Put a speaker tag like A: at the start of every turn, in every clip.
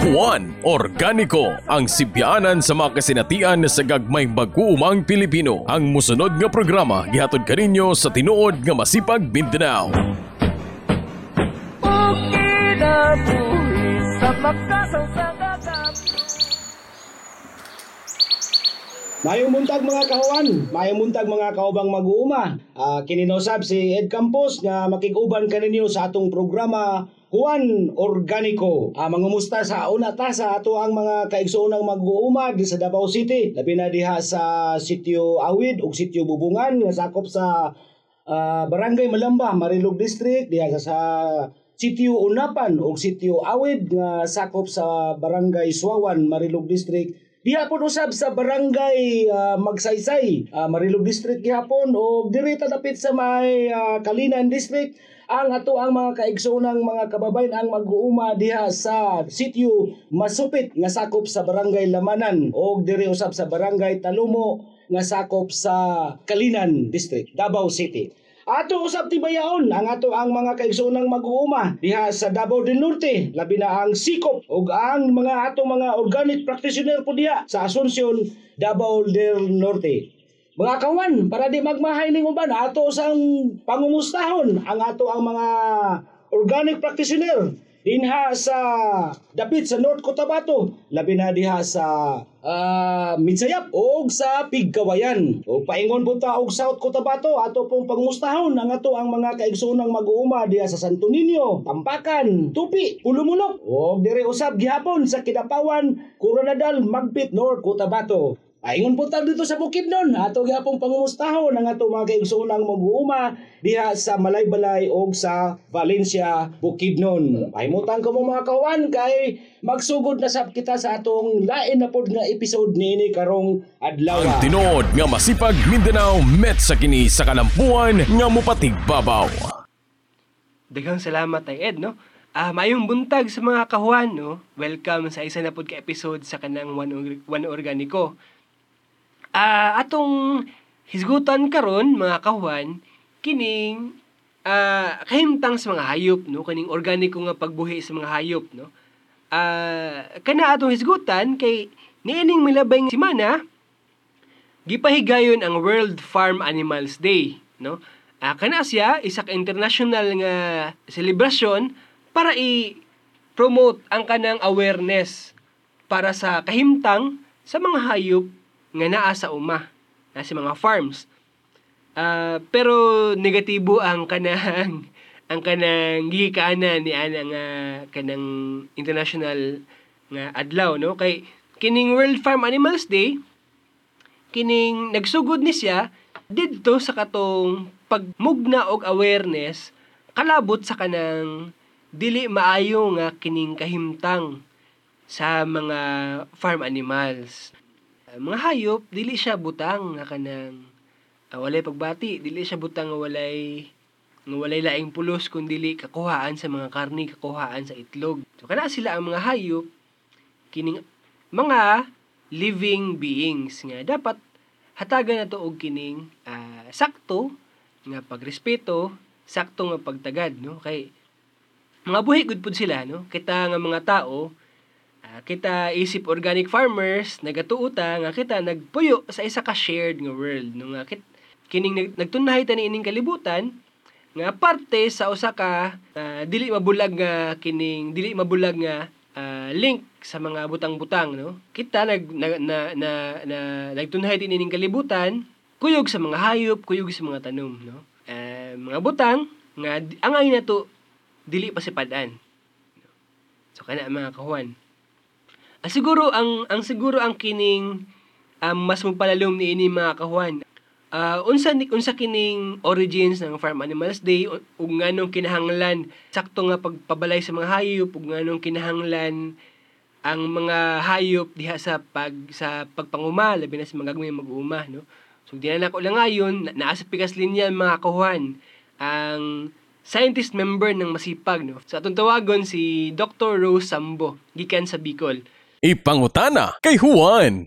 A: Juan Organico ang sibyanan sa mga kasinatian sa gagmay mag-uumang Pilipino. Ang musunod nga programa gihatod kaninyo sa tinuod nga masipag Mindanao.
B: Mayong buntag mga kahuan, mayong buntag mga kahubang mag-uuma. Uh, kininosab si Ed Campos nga makiguban kaninyo sa atong programa Juan Organico. Uh, mangumusta sa una ta sa ato ang mga kaigsoonang mag-uuma di sa Davao City. Labi na diha sa sitio Awid ug sitio Bubungan nga sakop sa uh, Barangay Malamba, Marilog District diha sa, sa sitio Unapan ug sitio Awid nga sakop sa Barangay Suawan, Marilog District Diha po usab sa barangay uh, Magsaysay, uh, Marilog District gihapon o diri ta dapit sa may uh, Kalinan District ang ato ang mga kaigsoonang mga kababayan ang mag-uuma diha sa sitio Masupit nga sakop sa barangay Lamanan o diri usab sa barangay Talumo nga sakop sa Kalinan District, Davao City. Ato usab tibayaon ang ato ang mga kaigsoonang mag-uuma diha sa Davao del Norte, labi na ang Sikop ug ang mga ato mga organic practitioner po diha sa Asuncion, Davao del Norte. Mga kawan, para di magmahay ning uban, ato sang pangumustahon ang ato ang mga organic practitioner dinha sa dapit sa North Cotabato labi na diha sa uh, Midsayap o sa Pigkawayan o paingon po ta og South Cotabato ato pong pangmustahon ang ato ang mga kaigsoonang mag-uuma diha sa Santo Niño Tampakan Tupi Pulumulok o dire usab gihapon sa Kidapawan Coronadal Magpit North Cotabato Paingon po tayo dito sa bukid nun. Ato gyapong pangumustahon ang ato mga kaigsoonang mag-uuma diha sa Malaybalay o sa Valencia, Bukidnon. Pahimutan ko mo mga kawan kay magsugod na sab kita sa atong lain na pod nga episode niini karong adlaw.
A: Ang tinod nga masipag Mindanao met sa kini sa kalampuan nga mupatig babaw.
C: Daghang salamat ay Ed, no? Ah, mayong buntag sa mga kahuan, no? Welcome sa isa na pod ka episode sa kanang One, One Organico uh, atong hisgutan karon mga kahuan kining uh, kahimtang sa mga hayop no? Kaning organiko nga pagbuhi sa mga hayop no? Uh, kana atong hisgutan kay niining milabay semana gipahigayon ang World Farm Animals Day no? Uh, kana siya isa ka international nga selebrasyon para i promote ang kanang awareness para sa kahimtang sa mga hayop nga naa sa uma na sa mga farms. Uh, pero negatibo ang kanang ang kanang gikaanan ni ana nga kanang international nga adlaw no kay kining World Farm Animals Day kining nagsugod ni siya didto sa katong pagmugna og awareness kalabot sa kanang dili maayo nga kining kahimtang sa mga farm animals mga hayop dili siya butang nga kanang uh, walay pagbati. Dili siya butang nga walay nga walay laing pulos kun dili kakuhaan sa mga karni kakuhaan sa itlog. So kana sila ang mga hayop kining mga living beings nga dapat hatagan nato og kining uh, sakto nga pagrespeto sakto nga pagtagad no? Kay mga buhi gud pud sila no? Kita nga mga tao kita isip organic farmers nagatuuta nga kita nagpuyo sa isa ka shared nga world. No nga kit kining nag, nagtunahay tani ining kalibutan nga parte sa usa ka uh, dili mabulag nga kining dili mabulag nga uh, link sa mga butang-butang no? Kita nag na na, na, na nagtunahay din ining kalibutan kuyog sa mga hayop kuyog sa mga tanom no? Uh, mga butang nga angay na to dili pa sipadan so kana mga kahuan Siguro ang ang siguro ang kining um, mas magpalalom ni ini mga kahuan. Uh, unsa ni unsa kining origins ng Farm Animals Day ug nganong kinahanglan sakto nga pagpabalay sa mga hayop ug nganong kinahanglan ang mga hayop diha sa pag sa pagpanguma labi na sa mga gagmay mag-uuma no. So di na nako lang ngayon naa sa pikas linya mga kahuan ang scientist member ng Masipag no. So atong tawagon si Dr. Rose Sambo gikan sa Bicol.
A: Ipangutana kay Juan.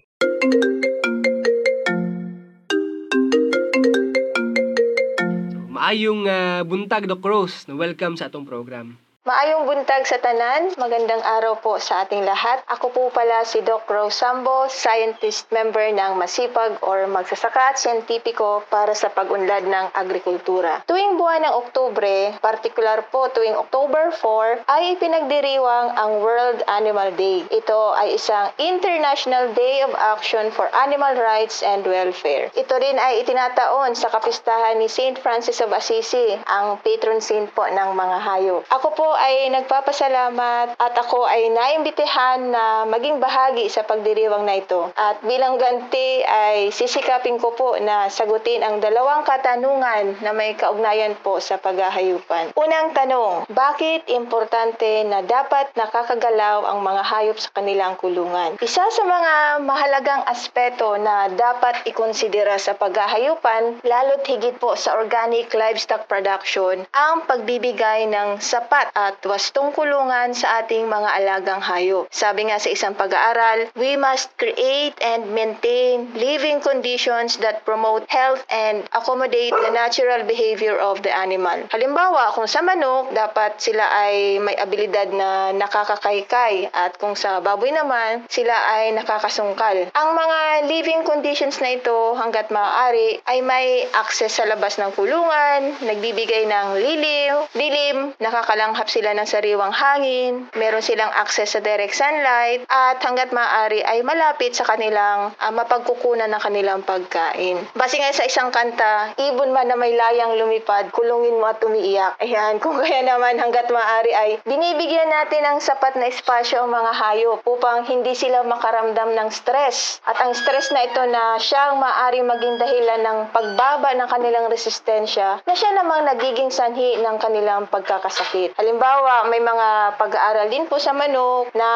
C: Maayong uh, buntag Doc Rose welcome sa atong program.
D: Maayong buntag sa tanan, magandang araw po sa ating lahat. Ako po pala si Doc Rose Sambo, scientist member ng Masipag or Magsasaka at Siyentipiko para sa pag-unlad ng agrikultura. Tuwing buwan ng Oktubre, partikular po tuwing October 4, ay ipinagdiriwang ang World Animal Day. Ito ay isang International Day of Action for Animal Rights and Welfare. Ito rin ay itinataon sa kapistahan ni St. Francis of Assisi, ang patron saint po ng mga hayop. Ako po ay nagpapasalamat at ako ay naimbitehan na maging bahagi sa pagdiriwang na ito. At bilang ganti ay sisikapin ko po na sagutin ang dalawang katanungan na may kaugnayan po sa paghahayupan. Unang tanong, bakit importante na dapat nakakagalaw ang mga hayop sa kanilang kulungan? Isa sa mga mahalagang aspeto na dapat ikonsidera sa paghahayupan, lalo't higit po sa organic livestock production, ang pagbibigay ng sapat at wastong kulungan sa ating mga alagang hayop. Sabi nga sa isang pag-aaral, we must create and maintain living conditions that promote health and accommodate the natural behavior of the animal. Halimbawa, kung sa manok, dapat sila ay may abilidad na nakakakaykay at kung sa baboy naman, sila ay nakakasungkal. Ang mga living conditions na ito hanggat maaari ay may access sa labas ng kulungan, nagbibigay ng liliw, dilim, nakakalanghap sila ng sariwang hangin, meron silang access sa direct sunlight, at hanggat maaari ay malapit sa kanilang ah, mapagkukunan ng kanilang pagkain. Base nga sa isang kanta, ibon man na may layang lumipad, kulungin mo at umiiyak. Ayan, kung kaya naman hanggat maaari ay binibigyan natin ng sapat na espasyo ang mga hayop upang hindi sila makaramdam ng stress. At ang stress na ito na siyang maaari maging dahilan ng pagbaba ng kanilang resistensya na siya namang nagiging sanhi ng kanilang pagkakasakit. Halimbawa, may mga pag-aaral din po sa manok na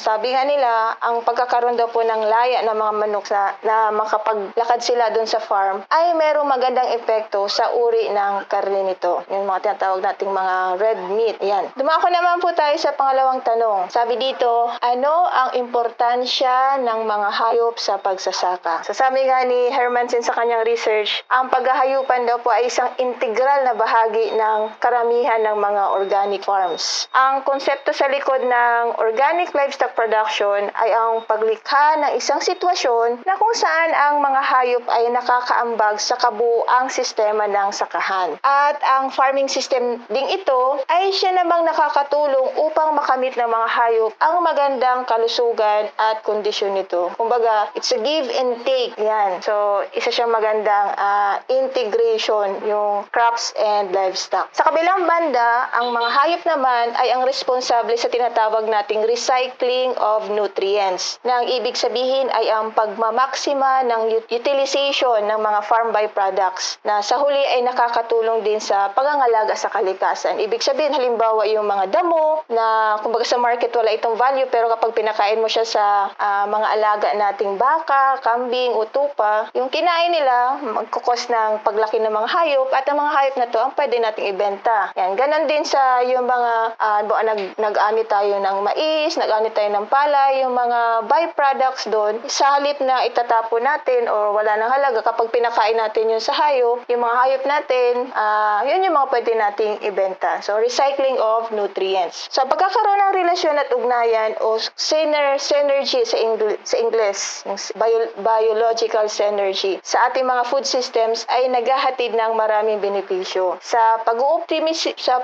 D: sabi nga nila, ang pagkakaroon daw po ng laya ng mga manok sa, na makapaglakad sila doon sa farm ay merong magandang epekto sa uri ng karne nito. Yung mga tinatawag nating mga red meat. Yan. Dumako naman po tayo sa pangalawang tanong. Sabi dito, ano ang importansya ng mga hayop sa pagsasaka? So nga ni Hermansen sa kanyang research, ang paghahayupan daw po ay isang integral na bahagi ng karamihan ng mga organic farms. Ang konsepto sa likod ng organic livestock production ay ang paglikha ng isang sitwasyon na kung saan ang mga hayop ay nakakaambag sa kabuang sistema ng sakahan. At ang farming system ding ito ay siya namang nakakatulong upang makamit ng mga hayop ang magandang kalusugan at kondisyon nito. Kumbaga, it's a give and take. Yan. So, isa siyang magandang ah, integration yung crops and livestock. Sa kabilang banda, ang mga hayop naman ay ang responsable sa tinatawag nating recycling of nutrients. Na ang ibig sabihin ay ang pagmamaksima ng ut- utilization ng mga farm byproducts na sa huli ay nakakatulong din sa pangangalaga sa kalikasan. Ibig sabihin, halimbawa yung mga damo na kumbaga sa market wala itong value pero kapag pinakain mo siya sa ah, mga alaga nating baka, kambing, utupa, yung kinain nila magkukos ng paglaki ng mga hayop at ang mga hayop na to ang pwede nating ibenta. Yan, ganon din sa yung mga ah, ba- nag nag-ani tayo ng mais, nag-ani tayo ng palay, yung mga byproducts doon, sa halip na itatapon natin or wala nang halaga kapag pinakain natin yun sa hayop, yung mga hayop natin, ah, yun yung mga pwede nating ibenta. So, recycling of nutrients. So, pagkakaroon ng relasyon at ugnayan o syner, synergy sa, Ingl- sa Ingles, yung bio- biological synergy, sa ating mga food systems ay naghahatid ng maraming benepisyo. Sa pag-uoptimis sa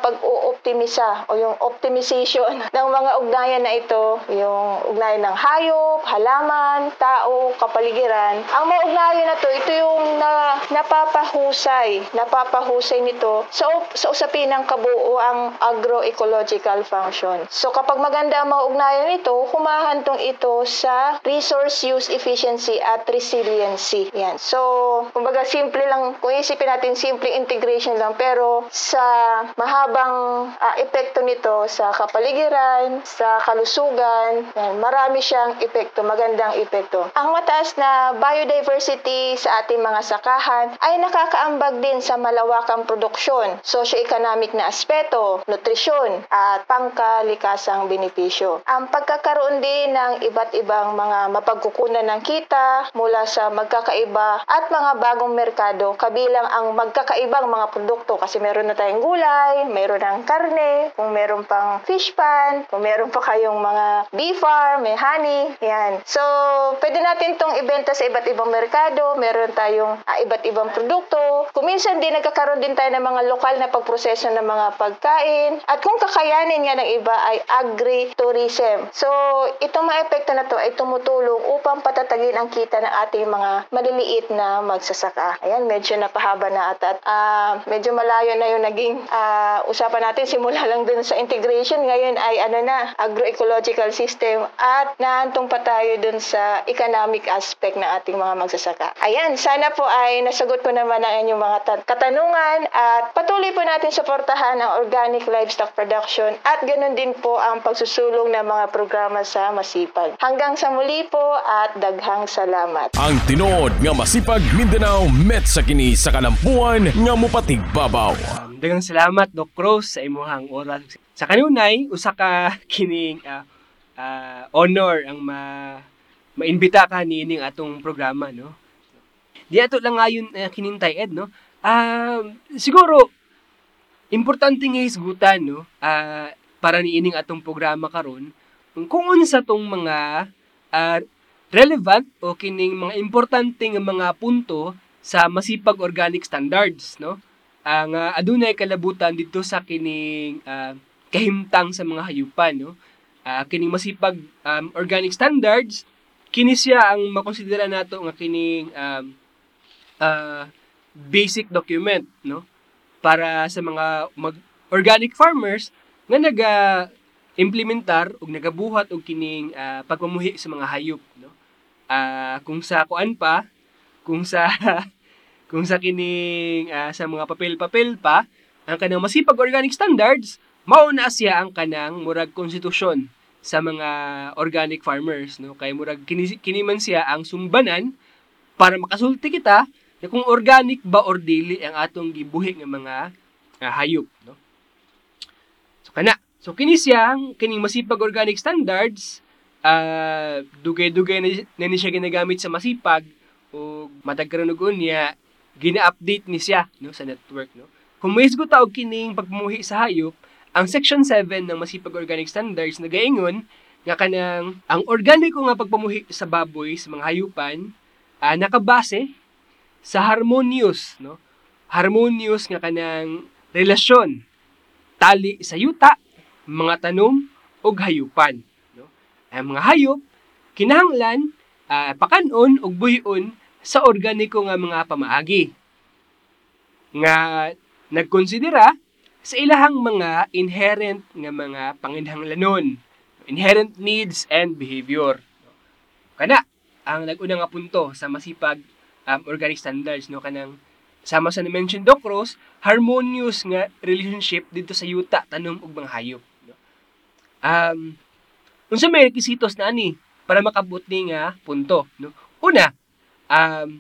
D: pag-uoptimisa o yung optimization ng mga ugnayan na ito, yung ugnayan ng hayop, halaman, tao, kapaligiran, ang mga ugnayan na to, ito yung na, napapahusay, napapahusay nito sa, sa usapin ng kabuuang agroecological function. So kapag maganda ang mga ugnayan nito, humahantong ito sa resource use efficiency at resiliency. Yan. So, kumbaga simple lang, kung isipin natin simple integration lang, pero sa mahabang ah, epekto nito sa kapaligiran, sa kalusugan, marami siyang epekto, magandang epekto. Ang mataas na biodiversity sa ating mga sakahan ay nakakaambag din sa malawakang produksyon, socio-economic na aspeto, nutrisyon, at pangkalikasang benepisyo. Ang pagkakaroon din ng iba't ibang mga mapagkukunan ng kita mula sa magkakaiba at mga bagong merkado kabilang ang magkakaibang mga produkto kasi meron na tayong gulay, meron ng karne, kung meron pang fish pan, kung meron pa kayong mga bee farm, may honey, yan. So, pwede natin tong ibenta sa iba't ibang merkado, meron tayong ah, iba't ibang produkto. Kung minsan din nagkakaroon din tayo ng mga lokal na pagproseso ng mga pagkain. At kung kakayanin nga ng iba ay agri-tourism. So, itong mga epekto na to ay tumutulong upang patatagin ang kita ng ating mga maliliit na magsasaka. Ayan, medyo napahaba na at, at ah, medyo malayo na yung naging ah, usapan natin simula lang dun sa integration. Ngayon ay ano na, agroecological system at naantong pa tayo dun sa economic aspect ng ating mga magsasaka. Ayan, sana po ay nasagot ko naman ang inyong mga ta- katanungan at patuloy po natin suportahan ang organic livestock production at ganun din po ang pagsusulong ng mga programa sa Masipag. Hanggang sa muli po at daghang salamat.
A: Ang tinuod nga masipag Mindanao met sa kini sa kalampuan nga mupatig babaw.
C: Um, daghang salamat Doc Rose sa imuhang oras. Sa kanunay usa ka kining ah, ah, honor ang ma maimbita ka niining atong programa no. Di ato lang ngayon uh, kinintay ed no. Um, siguro importante nga hisgutan no ah, para niining atong programa karon kung unsa tong mga ah, relevant o kining mga importante nga mga punto sa masipag organic standards no ang uh, adunay kalabutan dito sa kining ah, kahimtang sa mga hayupan no? Ah, kining masipag um, organic standards kini siya ang makonsidera nato nga kining um, ah, basic document no? Para sa mga mag organic farmers nga naga implementar ug nagabuhat og kining ah, pagmamuhi sa mga hayop no? Ah, kung sa kuan pa kung sa kung sa kining ah, sa mga papel-papel pa ang kanang masipag organic standards mao na siya ang kanang murag konstitusyon sa mga organic farmers no? Kay murag kini, kini man siya ang sumbanan para makasulti kita na kung organic ba or dili ang atong gibuhi nga mga ah, hayop no? So kana. So kini siya ang kining masipag organic standards ah dugay-dugay na, ni siya ginagamit sa masipag o matag karon gina-update ni siya no sa network no. Kung may isgo og kining pagpamuhi sa hayop ang Section 7 ng Masipag Organic Standards nagaingon nga kanang ang organiko nga pagpamuhi sa baboy sa mga hayupan ah, nakabase sa harmonious no. Harmonious nga kanang relasyon tali sa yuta mga tanom ug hayupan no. Ang mga hayop kinahanglan ah, pakanon ug buhion sa organiko nga mga pamaagi nga nagkonsidera sa ilahang mga inherent nga mga panginhanglanon, inherent needs and behavior. Kana ang nag-una nga punto sa masipag um, organic standards no kanang sama sa ni-mention Doc Rose, harmonious nga relationship dito sa yuta, tanom ug mga hayop. No? Um, unsa may requisitos na ani para makabot ni nga punto, no? Una, um,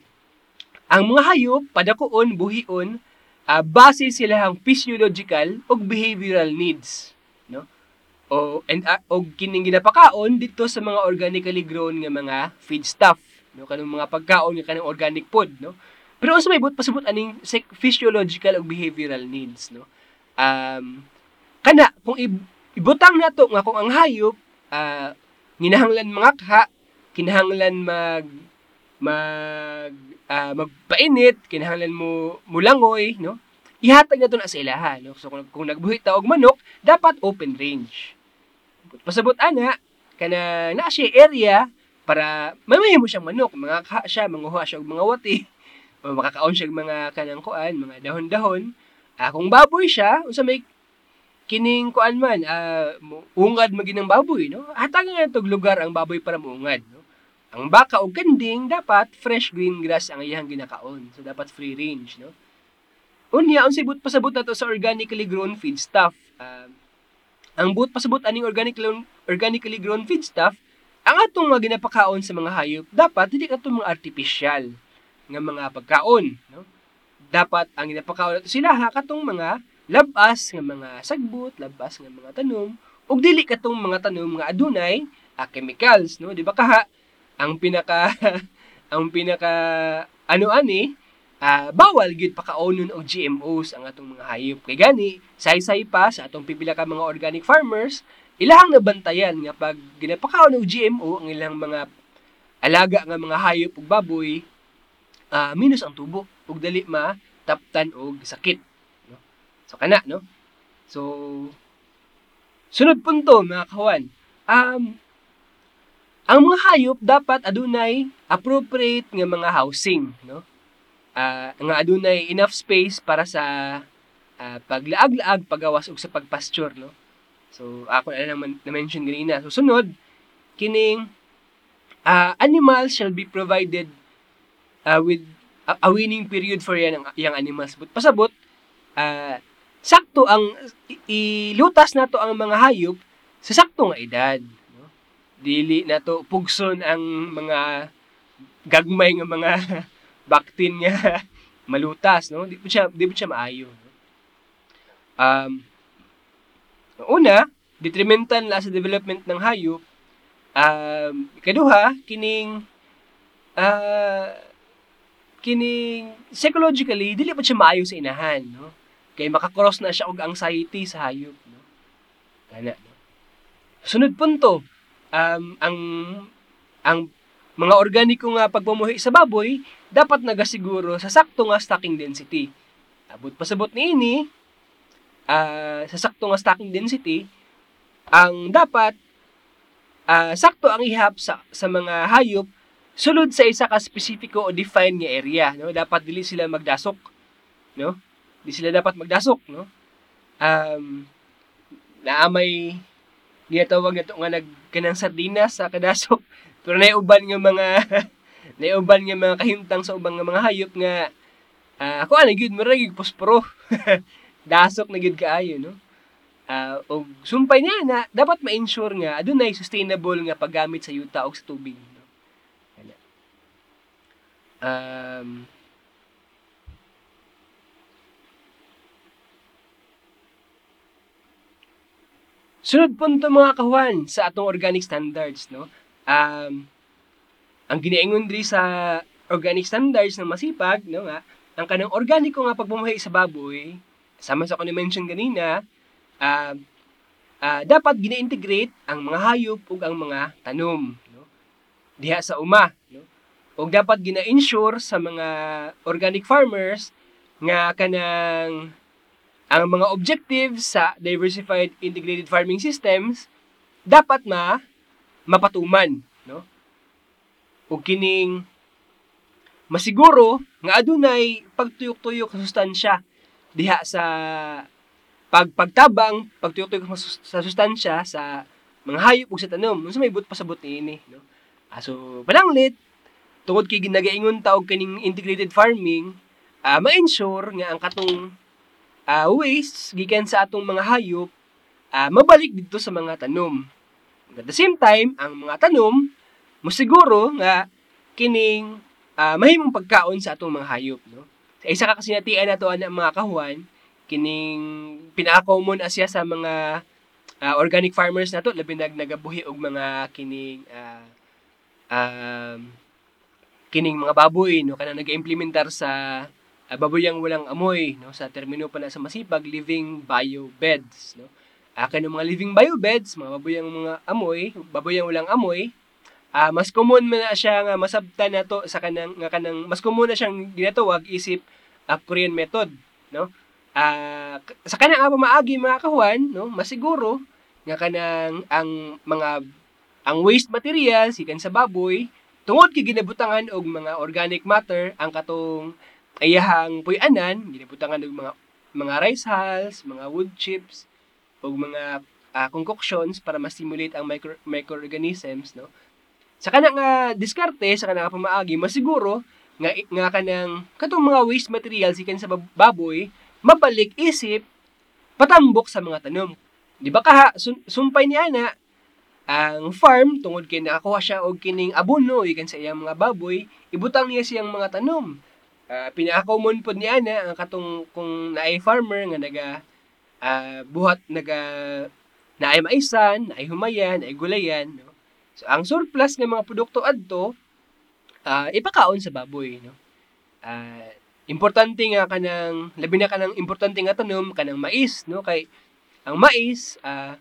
C: ang mga hayop padakuon buhion ah, base sila ang physiological o behavioral needs no? O and uh, og kining ginapakaon dito sa mga organically grown nga mga feedstuff no? Kanang mga pagkaon nga kanang organic food no? Pero unsa may but pasabot aning physiological o behavioral needs no? Um kana kung ibutang nato nga kung ang hayop ah, ginahanglan mangakha kinahanglan mag mag ah, magpainit, kinahanglan mo mulangoy, no? Ihatag na to na sa ilaha, no? So kung, kung nagbuhit ta og manok, dapat open range. Pasabot ana kana na siya area para mamahi mo siyang manok, mga ka siya, manguha siya og mga wati. Makakaon siya mga kanang kuan, mga dahon-dahon. Ah, kung baboy siya, unsa may kining kuan man, mo- ungad maginang baboy, no? Hatagan tog lugar ang baboy para muungad, no? Ang baka o kanding dapat fresh green grass ang iyang ginakaon. So dapat free range, no? Unya ang sibut pasabot na to sa organically grown feedstuff. Um, ang but pasabot aning organic organically grown feedstuff, ang atong mga ginapakaon sa mga hayop dapat dili katong mga artificial nga mga pagkaon, no? Dapat ang ginapakaon nato sila ha katong mga labas nga mga sagbot, labas nga mga tanom, ug dili katong mga tanom nga adunay ah, chemicals, no? Di ba kaha ang pinaka ang pinaka ano ani ah, bawal gyud pakaunon og GMOs ang atong mga hayop. Kay gani, say-say pa sa atong pipila ka mga organic farmers, ilahang nabantayan nga pag ginapakaon og GMO ang ilang mga alaga nga mga hayop ug baboy, ah, minus ang tubo ug dali ma taptan og sakit. No? So kana no. So sunod punto mga kawan. Um, ang mga hayop dapat adunay appropriate nga mga housing, no? Ah, nga adunay enough space para sa ah, paglaag-laag, pagawas og sa pagpasture, no? So ako na naman na-mention ganina. So sunod kining ah, animals shall be provided ah, with a, a winning period for yan yang animals. But pasabot ah, sakto ang ilutas nato ang mga hayop sa sakto nga edad, Dili nato pugson ang mga gagmay nga mga baktin nga malutas, no? Di po siya di po siya maayo. Um, una, detrimental na sa development ng hayop. Um, ikaduha, kining ah kining psychologically dili pa siya maayo sa inahan, no? Kay makakross na siya og anxiety sa hayop, no? Kana, no? Sunod punto, um, ang ang mga organiko nga pagpamuhi sa baboy dapat nagasiguro sa sakto nga stocking density. Abot pasabot niini ah sa sakto nga stocking density ang dapat ah, sakto ang ihap sa sa mga hayop sulod sa isa ka spesifiko o defined nga area no? Dapat dili sila magdasok no? Di sila dapat magdasok no? Um naamay ginatawag na to nga nagkanang sardinas sa kadasok pero naiuban nga mga naiuban nga mga kahimtang sa ubang nga mga hayop nga ah, ako ana gyud mura gyud dasok na gyud kaayo no? Ah, og sumpay niya na dapat ma-ensure nga adunay sustainable nga paggamit sa yuta og sa tubig no? Um Sunod punto mga kahuan sa atong organic standards no. Um ang ginaingon diri sa organic standards ng masipag no nga ang kanang organiko nga pagmumuhay sa baboy sama sa ko mention kanina ah ah, dapat gina-integrate ang mga hayop ug ang mga tanom no diha sa uma no ug dapat gina-ensure sa mga organic farmers nga kanang ang mga objectives sa diversified integrated farming systems dapat ma mapatuman no ug kining masiguro nga adunay pagtuyok-tuyok sa sustansya diha sa pag pagtabang, pagtuyok-tuyok sa sus- sa sustansya sa mga hayop ug sa tanom, unsa may but pasabot niini, no? Ah, so pananglit tungod kay ginagaingon ta og kining integrated farming, ah ma-ensure nga ang katong ah, waste gikan sa atong mga hayop ah, mabalik dito sa mga tanom. At the same time, ang mga tanom mosiguro nga kining ah, mahimong pagkaon sa atong mga hayop, no? Sa isa ka kasinatian nato ana mga kahuan, kining pinaka-common asya sa mga ah, organic farmers nato labi nag nagabuhi og mga kining ah, um, kining mga baboy no kanang nag-implementar sa ah, baboyang walang amoy no? Sa termino pa na sa masipag living bio beds no? Ah kanang mga living bio beds mga baboyang mga amoy baboyang walang amoy. Ah mas common na siya nga masabtan nato sa kanang nga kanang mas common na siyang ginatawag isip ah, Korean method no? K- sa kanang nga maagi mga kahuan no? Masiguro nga kanang ang mga ang waste materials ikan sa baboy tungod kay ginabutangan og mga organic matter ang katong ayahang puy-anan ginabutangan og mga mga rice hulls, mga wood chips og mga ah, concoctions para ma-stimulate ang micro, microorganisms no? Sa kanang nga diskarte sa kanang nga pamaagi masiguro nga nga kanang katong mga waste materials ikan sa bab- baboy mabalik isip patambok sa mga tanom. Di ba kaha sumpay ni ana ang farm tungod kay nakakuha siya og kining abono ikan sa iyang mga baboy ibutang niya siyang mga tanom uh, pinaka-common pod ni ana ang katong kung naay farmer nga naga ah, buhat naga naay maisan naay humayan naay gulayan no? So ang surplus nga mga produkto adto ah, ipakaon sa baboy no? Ah, importante nga kanang labi na kanang importante nga tanom kanang mais no? Kay ang mais ah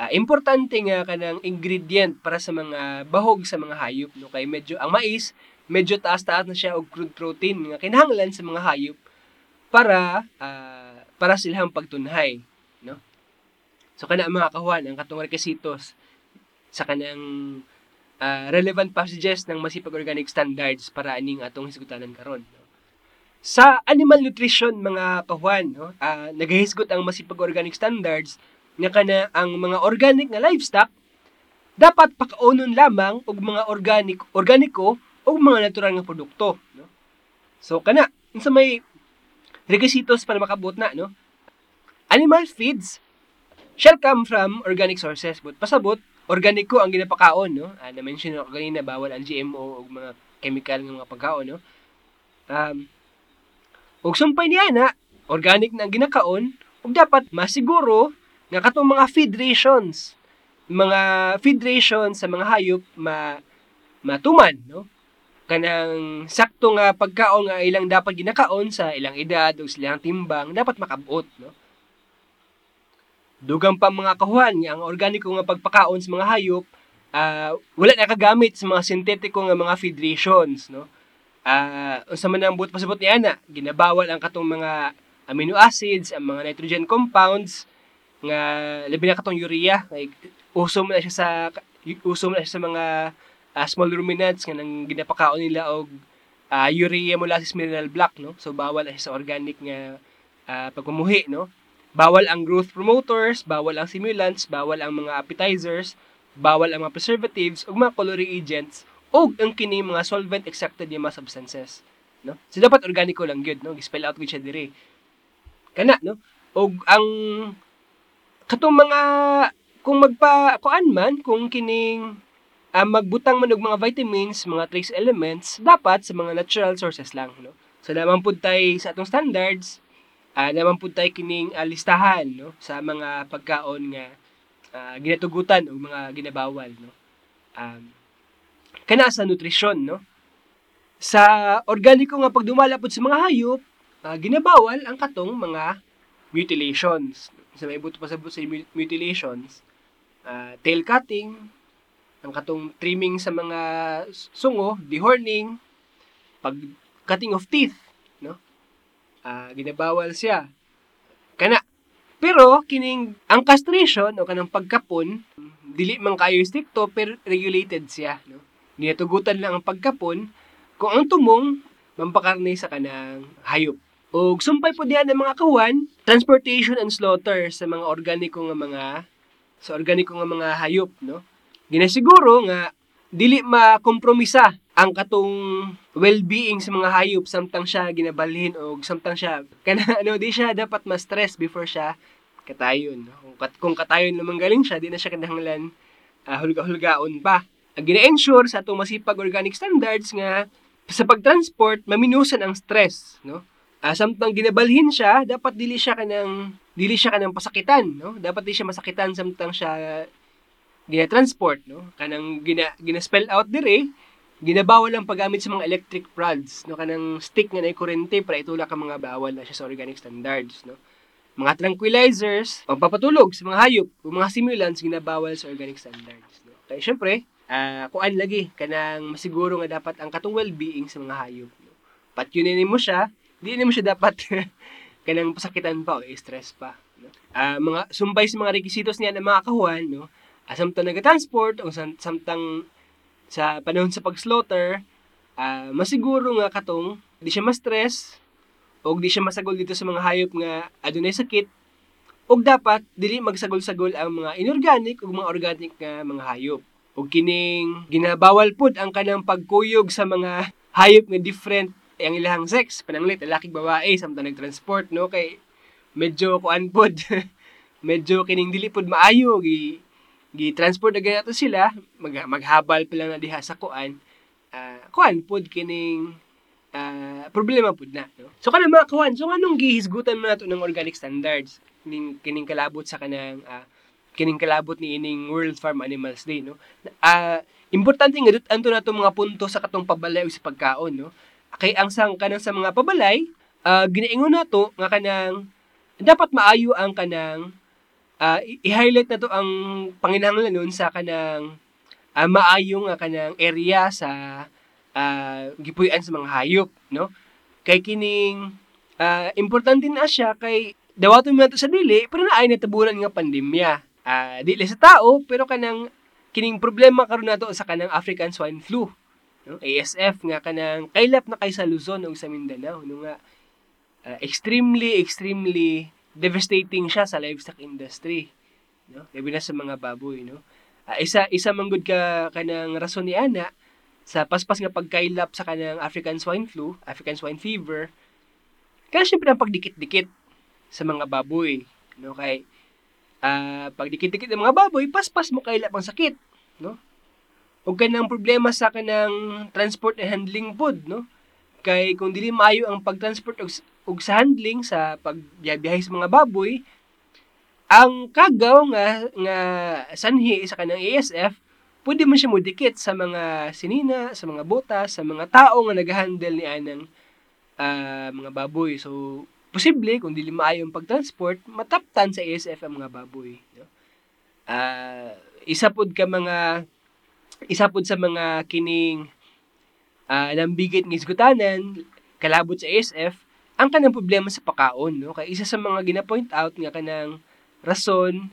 C: ah, importante nga kanang ingredient para sa mga bahog sa mga hayop no? Kay medyo ang mais medyo taas-taas na siya og crude protein nga kinahanglan sa mga hayop para ah, para silang pagtunhay no so kana mga kahuan ang katong requisitos sa kanang ah, relevant passages ng masipag organic standards para aning atong hisgutanan karon no? sa animal nutrition mga kahuan no ah, nagahisgot ang masipag organic standards nga kana ang mga organic nga livestock dapat pakaunon lamang og mga organic organiko o mga natural nga produkto no? So kana unsa may requisitos para makabot na no? Animal feeds shall come from organic sources but pasabot organiko ang ginapakaon no? Ah, na mention ko kanina bawal ang GMO o mga chemical nga mga pagkaon no? Um ug sumpay niya na organic na ang ginakaon ug dapat masiguro nga katong mga feed rations mga feed rations sa mga hayop ma matuman no kanang sakto nga pagkaon nga ilang dapat ginakaon sa ilang edad o silang timbang dapat makabot no? Dugang pa mga kahuan nga ang organiko nga pagpakaon sa mga hayop ah, wala na kagamit sa mga sintetiko nga mga feed rations no? Ah unsa man ang buot pasabot niya na ginabawal ang katong mga amino acids ang mga nitrogen compounds nga labi na katong urea. Like uso na siya sa uso na siya sa mga ah, small ruminants nga nang ginapakaon nila og ah, urea molasses mineral block no? So bawal siya sa organic nga ah, pagmumuhi no? Bawal ang growth promoters bawal ang stimulants bawal ang mga appetizers bawal ang mga preservatives ug mga coloring agents ug ang kini mga solvent extracted yung mga substances no? So dapat organiko lang gyud no? Spell out gyud siya diri kana no? Ug ang katong mga kung magpa kuan man kung kining ah, magbutang man og mga vitamins, mga trace elements dapat sa mga natural sources lang no. So naman pud tay sa atong standards, ah naman pud tay kining ah, listahan no sa mga pagkaon nga ah, ginatugutan o mga ginabawal no. Um, kana sa nutrisyon no. Sa organiko nga pagdumala pud sa mga hayop, ah, ginabawal ang katong mga mutilations. Sa may buto pa sa sa mu- mutilations, ah, tail cutting, ang katong trimming sa mga sungo, dehorning, pag cutting of teeth, no? Ah, ginabawal siya. Kana. Pero kining ang castration o kanang pagkapon, dili man kayo stricto pero regulated siya, no? Niyatugutan lang ang pagkapon kung ang tumong mampakarne sa kanang hayop. O sumpay po diyan ng mga kawan, transportation and slaughter sa mga organiko nga mga sa organiko nga mga hayop, no? Ginasiguro nga dili makompromisa ang katong well-being sa mga hayop. Samtang siya ginabalhin o samtang siya kana ano di siya dapat ma-stress before siya katayon kung, kat, kung katayon naman galing siya di na siya kinahanglan ah, hulga-hulgaon pa. Ang gina-ensure sa atong masipag organic standards nga sa pagtransport maminusan ang stress no? Ah, samtang ginabalhin siya dapat dili siya kanang dili siya kanang pasakitan no? Dapat di siya masakitan samtang siya gina-transport no? Kanang gina gina-spell out dire ginabawal ang paggamit sa mga electric rods no? Kanang stick nga nay kurente para itulak ang mga bawal na siya sa organic standards no? Mga tranquilizers pagpapatulog sa mga hayop o mga stimulants ginabawal sa organic standards no? Kaya syempre ah kuan lagi kanang masiguro nga dapat ang katong well-being sa mga hayop no? Patyunin mo siya di mo siya dapat kanang pasakitan pa o stress pa no? Ah mga sumbay sa mga requisitos niya ng mga kahuan no ah, samtang nag-transport o sam- samtang sa panahon sa pag-slaughter, ah, masiguro nga katong di siya ma-stress o di siya masagol dito sa mga hayop nga adunay sakit o dapat dili magsagol-sagol ang mga inorganic o mga organic nga mga hayop. O kining ginabawal pud ang kanang pagkuyog sa mga hayop nga different ang ilahang sex, pananglit, lalaki babae, samtang nag-transport, no? Kay medyo kuan pud, medyo kining dili pud maayo, gi, gi-transport na ganito sila, mag, maghabal pa lang na diha sa kuan, ah kuan pud kining ah, problema pud na, no? So kana mga kuan, so anong gihisgutan mo nato ng organic standards? Kining, kining kalabot sa kanang ah, kining kalabot ni ining World Farm Animals Day, no? Ah, importante nga dut anto nato mga punto sa katong pabalay sa pagkaon, no? kay ang sang kanang sa mga pabalay uh, ginaingon nato nga kanang dapat maayo ang kanang uh, i-highlight na to ang panginahanglan nun sa kanang uh, maayo nga kanang area sa uh, gipuy-an sa mga hayop no? Kay kining uh, importante na siya kay dawaton mo sa dili pero naay natabunan nga pandemya. Uh, dili sa tao pero kanang kining problema karon nato sa kanang African swine flu no? ASF nga kanang kaylap na kay sa Luzon ug sa Mindanao no nga uh, extremely, extremely devastating siya sa livestock industry. No? Labi na sa mga baboy. No? Uh, isa, isa manggod ka kanang rason ni Ana sa paspas nga pagkailap sa kanang African swine flu, African swine fever, kaya syempre ang pagdikit-dikit sa mga baboy. No? Kay, uh, pagdikit-dikit ng mga baboy, paspas mo kailap ang sakit. No? O kanang problema sa kanang transport and handling food, no? Kay kung dili maayo ang pagtransport og ug sa handling sa pagbiyahe sa mga baboy, ang kagaw nga nga sanhi sa kanang ASF pwede man siya modikit sa mga sinina, sa mga botas, sa mga tao nga nagahandle ni anang uh, mga baboy. So posible kung dili maayo ang pagtransport, mataptan sa ASF ang mga baboy. No? Uh, isa pod ka mga isa pod sa mga kining uh, lambigit ng isgutanan kalabot sa ASF ang kanang problema sa pakaon no? Kay isa sa mga gina-point out nga kanang rason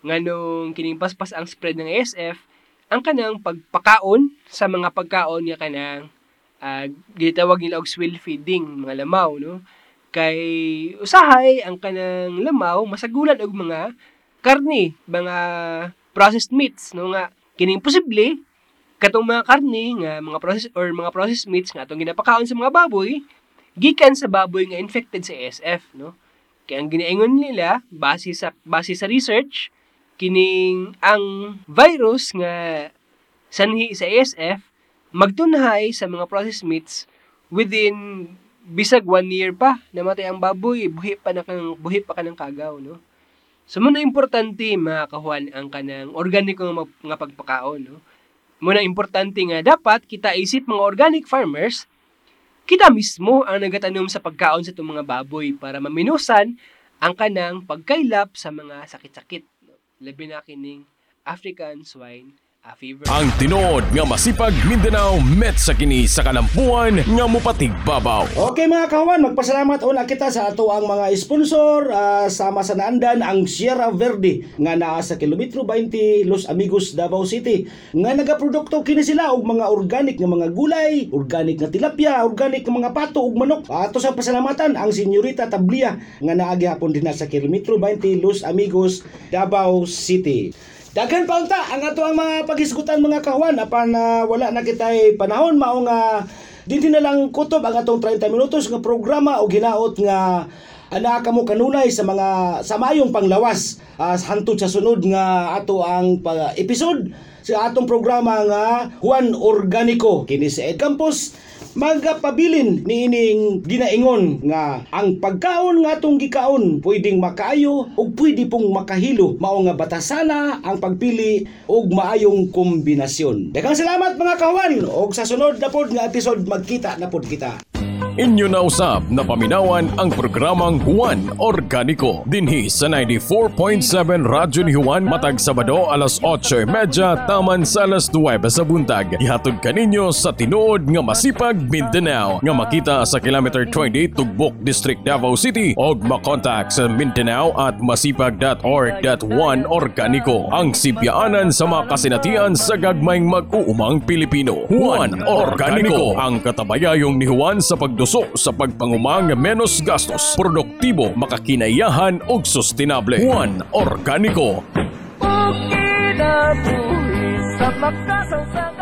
C: nganong kining paspas ang spread ng ASF ang kanang pagpakaon sa mga pagkaon nga kanang uh, gitawag nila og swill feeding mga lamaw no? Kay usahay ang kanang lamaw masagulan og mga karne mga processed meats no? Nga kining posible katong mga karne nga mga processed or mga processed meats nga atong ginapakaon sa mga baboy gikan sa baboy nga infected sa ASF, no? Kaya ang ginaingon nila base sa base sa research kining ang virus nga sanhi sa ASF magtunhay sa mga processed meats within bisag one year pa. Namatay ang baboy buhi pa na kang buhi pa kanang kagaw no? So muna importante mga kahuan ang kanang organiko nga, nga pagpakaon no? Muna importante nga dapat kita isip mga organic farmers kita mismo ang nagatanom sa pagkaon sa itong mga baboy para maminusan ang kanang pagkailap sa mga sakit-sakit. Labi na kining African swine.
A: Ang tinuod nga masipag Mindanao met sa kini sa kalampuan nga mupatig babaw.
B: Okay mga kawan, magpasalamat una kita sa ato ang mga sponsor uh, sama sa naandan ang Sierra Verde nga naa sa kilometro 20 Los Amigos Davao City nga nagaprodukto kini sila og mga organic nga mga gulay, organic nga tilapia, organic nga mga pato ug manok. Ato sa pasalamatan ang Senyorita Tablia nga naa gihapon din sa kilometro 20 Los Amigos Davao City. Daghan pa unta ang ato ang mga paghisgutan mga kahuan apan uh, wala na kitay panahon. Mao nga dinhi na lang kutob ang atong 30 minutos nga programa o ginaot nga ana kamo kanunay sa mga samayong panglawas uh, hantod sa sunod nga ato ang uh, episode sa atong programa nga Juan Organico kini sa Ed Campus magapabilin ni ining ginaingon nga ang pagkaon nga atong gikaon pwedeng makaayo ug pwede pong makahilo mao nga batasana ang pagpili og maayong kombinasyon. Daghang salamat mga kawan og sa sunod na pod nga episode magkita na pod kita.
A: Inyo na usab na paminawan ang programang Juan Organico dinhi sa 94.7 Radyo ni Juan matag Sabado alas 8:30 taman sa alas 9 sa buntag. Ihatod kaninyo sa tinuod nga masipag Mindanao nga makita sa kilometer 20 Tugbok District Davao City og makontak sa Mindanao at masipag.org.1 Organico ang sibyaanan sa mga kasinatian sa gagmayng mag-uumang Pilipino. Juan Organico ang katabayayong ni Juan sa pag duso sa pagpangumang menos gastos, produktibo, makakinayahan ug sustainable. Juan Organico.
E: Okay sa makasawsagan